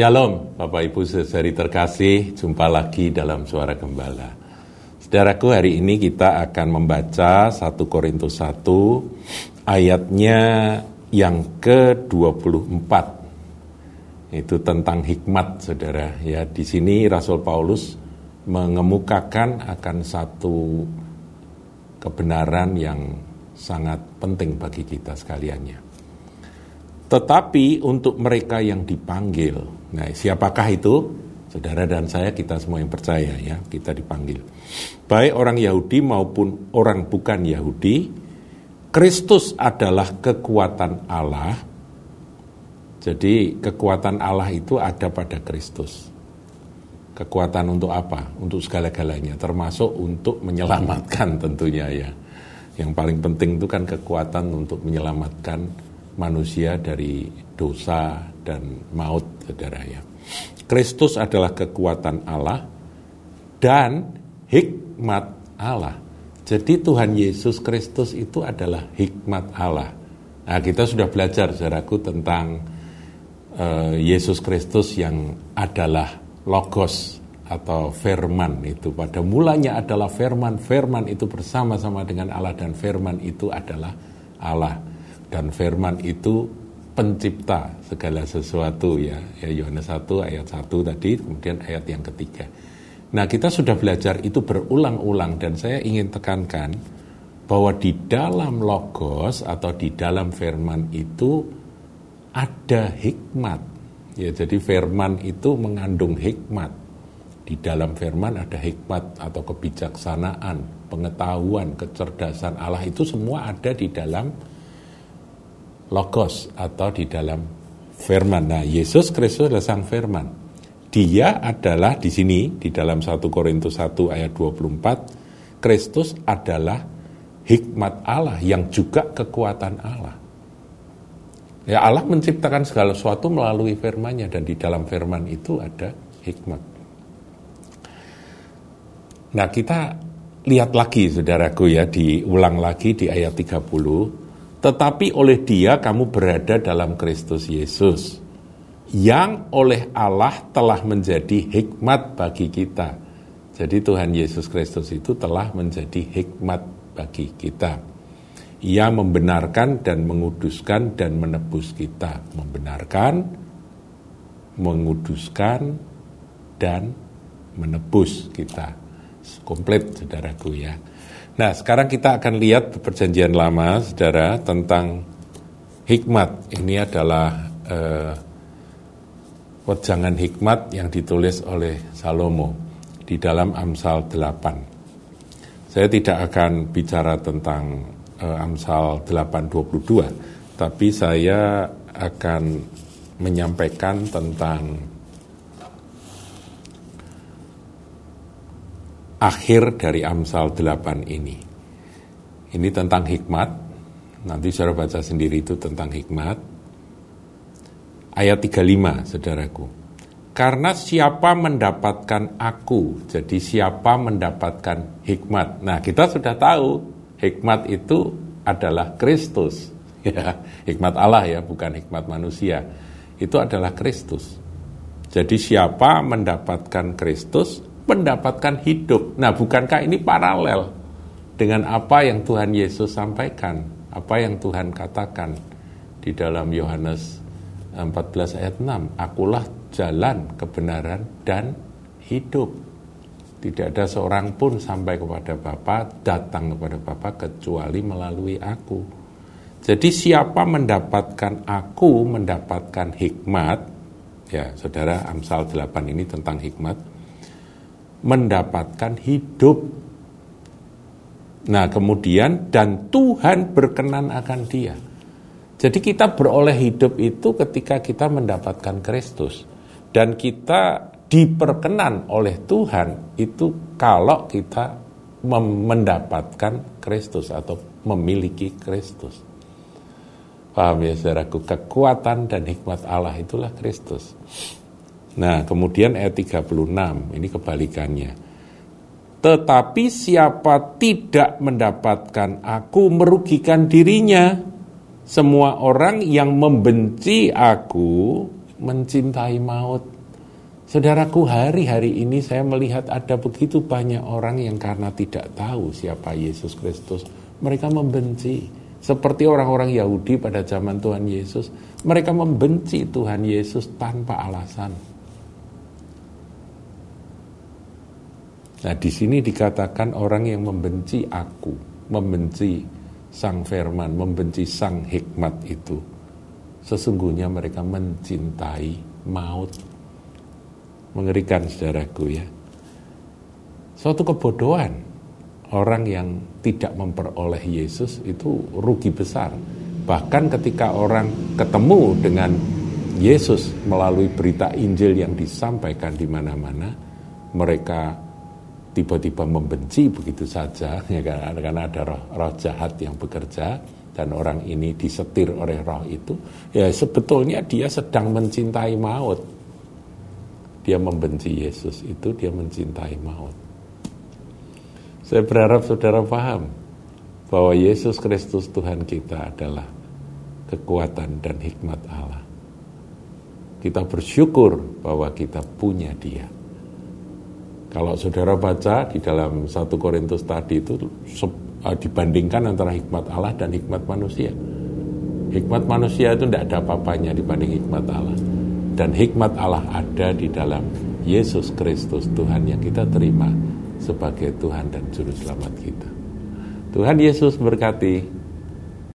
Shalom Bapak Ibu saudari terkasih, jumpa lagi dalam Suara Gembala. Saudaraku hari ini kita akan membaca 1 Korintus 1 ayatnya yang ke-24. Itu tentang hikmat saudara. Ya, di sini Rasul Paulus mengemukakan akan satu kebenaran yang sangat penting bagi kita sekaliannya. Tetapi untuk mereka yang dipanggil, nah siapakah itu? Saudara dan saya kita semua yang percaya ya, kita dipanggil. Baik orang Yahudi maupun orang bukan Yahudi, Kristus adalah kekuatan Allah. Jadi kekuatan Allah itu ada pada Kristus. Kekuatan untuk apa? Untuk segala-galanya, termasuk untuk menyelamatkan tentunya ya. Yang paling penting itu kan kekuatan untuk menyelamatkan manusia dari dosa dan maut, saudara ya. Kristus adalah kekuatan Allah dan hikmat Allah. Jadi Tuhan Yesus Kristus itu adalah hikmat Allah. Nah, kita sudah belajar, saudaraku, tentang uh, Yesus Kristus yang adalah logos atau firman itu. Pada mulanya adalah firman, firman itu bersama-sama dengan Allah dan firman itu adalah Allah dan firman itu pencipta segala sesuatu ya. Ya Yohanes 1 ayat 1 tadi, kemudian ayat yang ketiga. Nah, kita sudah belajar itu berulang-ulang dan saya ingin tekankan bahwa di dalam logos atau di dalam firman itu ada hikmat. Ya, jadi firman itu mengandung hikmat. Di dalam firman ada hikmat atau kebijaksanaan, pengetahuan, kecerdasan Allah itu semua ada di dalam logos atau di dalam firman. Nah, Yesus Kristus adalah sang firman. Dia adalah di sini di dalam 1 Korintus 1 ayat 24 Kristus adalah hikmat Allah yang juga kekuatan Allah. Ya Allah menciptakan segala sesuatu melalui firman-Nya dan di dalam firman itu ada hikmat. Nah, kita lihat lagi saudaraku ya diulang lagi di ayat 30 tetapi oleh dia kamu berada dalam Kristus Yesus, yang oleh Allah telah menjadi hikmat bagi kita. Jadi Tuhan Yesus Kristus itu telah menjadi hikmat bagi kita. Ia membenarkan dan menguduskan dan menebus kita. Membenarkan, menguduskan, dan menebus kita. Komplit saudaraku ya. Nah, sekarang kita akan lihat perjanjian lama, saudara, tentang hikmat. Ini adalah eh, hikmat yang ditulis oleh Salomo di dalam Amsal 8. Saya tidak akan bicara tentang eh, Amsal 8.22, tapi saya akan menyampaikan tentang akhir dari Amsal 8 ini. Ini tentang hikmat. Nanti saudara baca sendiri itu tentang hikmat. Ayat 35, saudaraku. Karena siapa mendapatkan aku, jadi siapa mendapatkan hikmat. Nah, kita sudah tahu hikmat itu adalah Kristus. Ya, hikmat Allah ya, bukan hikmat manusia. Itu adalah Kristus. Jadi siapa mendapatkan Kristus, mendapatkan hidup. Nah, bukankah ini paralel dengan apa yang Tuhan Yesus sampaikan, apa yang Tuhan katakan di dalam Yohanes 14 ayat 6, akulah jalan kebenaran dan hidup. Tidak ada seorang pun sampai kepada Bapa, datang kepada Bapa kecuali melalui aku. Jadi siapa mendapatkan aku, mendapatkan hikmat, ya saudara Amsal 8 ini tentang hikmat, mendapatkan hidup. Nah, kemudian dan Tuhan berkenan akan dia. Jadi kita beroleh hidup itu ketika kita mendapatkan Kristus dan kita diperkenan oleh Tuhan itu kalau kita mendapatkan Kristus atau memiliki Kristus. Paham ya saudaraku, kekuatan dan hikmat Allah itulah Kristus. Nah, kemudian ayat 36, ini kebalikannya. Tetapi siapa tidak mendapatkan aku merugikan dirinya. Semua orang yang membenci aku mencintai maut. Saudaraku, hari-hari ini saya melihat ada begitu banyak orang yang karena tidak tahu siapa Yesus Kristus, mereka membenci. Seperti orang-orang Yahudi pada zaman Tuhan Yesus, mereka membenci Tuhan Yesus tanpa alasan. Nah, di sini dikatakan orang yang membenci aku, membenci sang firman, membenci sang hikmat itu. Sesungguhnya mereka mencintai maut. Mengerikan saudaraku ya. Suatu kebodohan orang yang tidak memperoleh Yesus itu rugi besar. Bahkan ketika orang ketemu dengan Yesus melalui berita Injil yang disampaikan di mana-mana, mereka tiba-tiba membenci begitu saja, ya kan? karena ada roh, roh jahat yang bekerja dan orang ini disetir oleh roh itu, ya sebetulnya dia sedang mencintai maut. Dia membenci Yesus itu, dia mencintai maut. Saya berharap saudara paham bahwa Yesus Kristus Tuhan kita adalah kekuatan dan hikmat Allah. Kita bersyukur bahwa kita punya Dia. Kalau saudara baca di dalam satu Korintus tadi itu uh, dibandingkan antara hikmat Allah dan hikmat manusia. Hikmat manusia itu tidak ada apa-apanya dibanding hikmat Allah. Dan hikmat Allah ada di dalam Yesus Kristus Tuhan yang kita terima sebagai Tuhan dan Juru Selamat kita. Tuhan Yesus berkati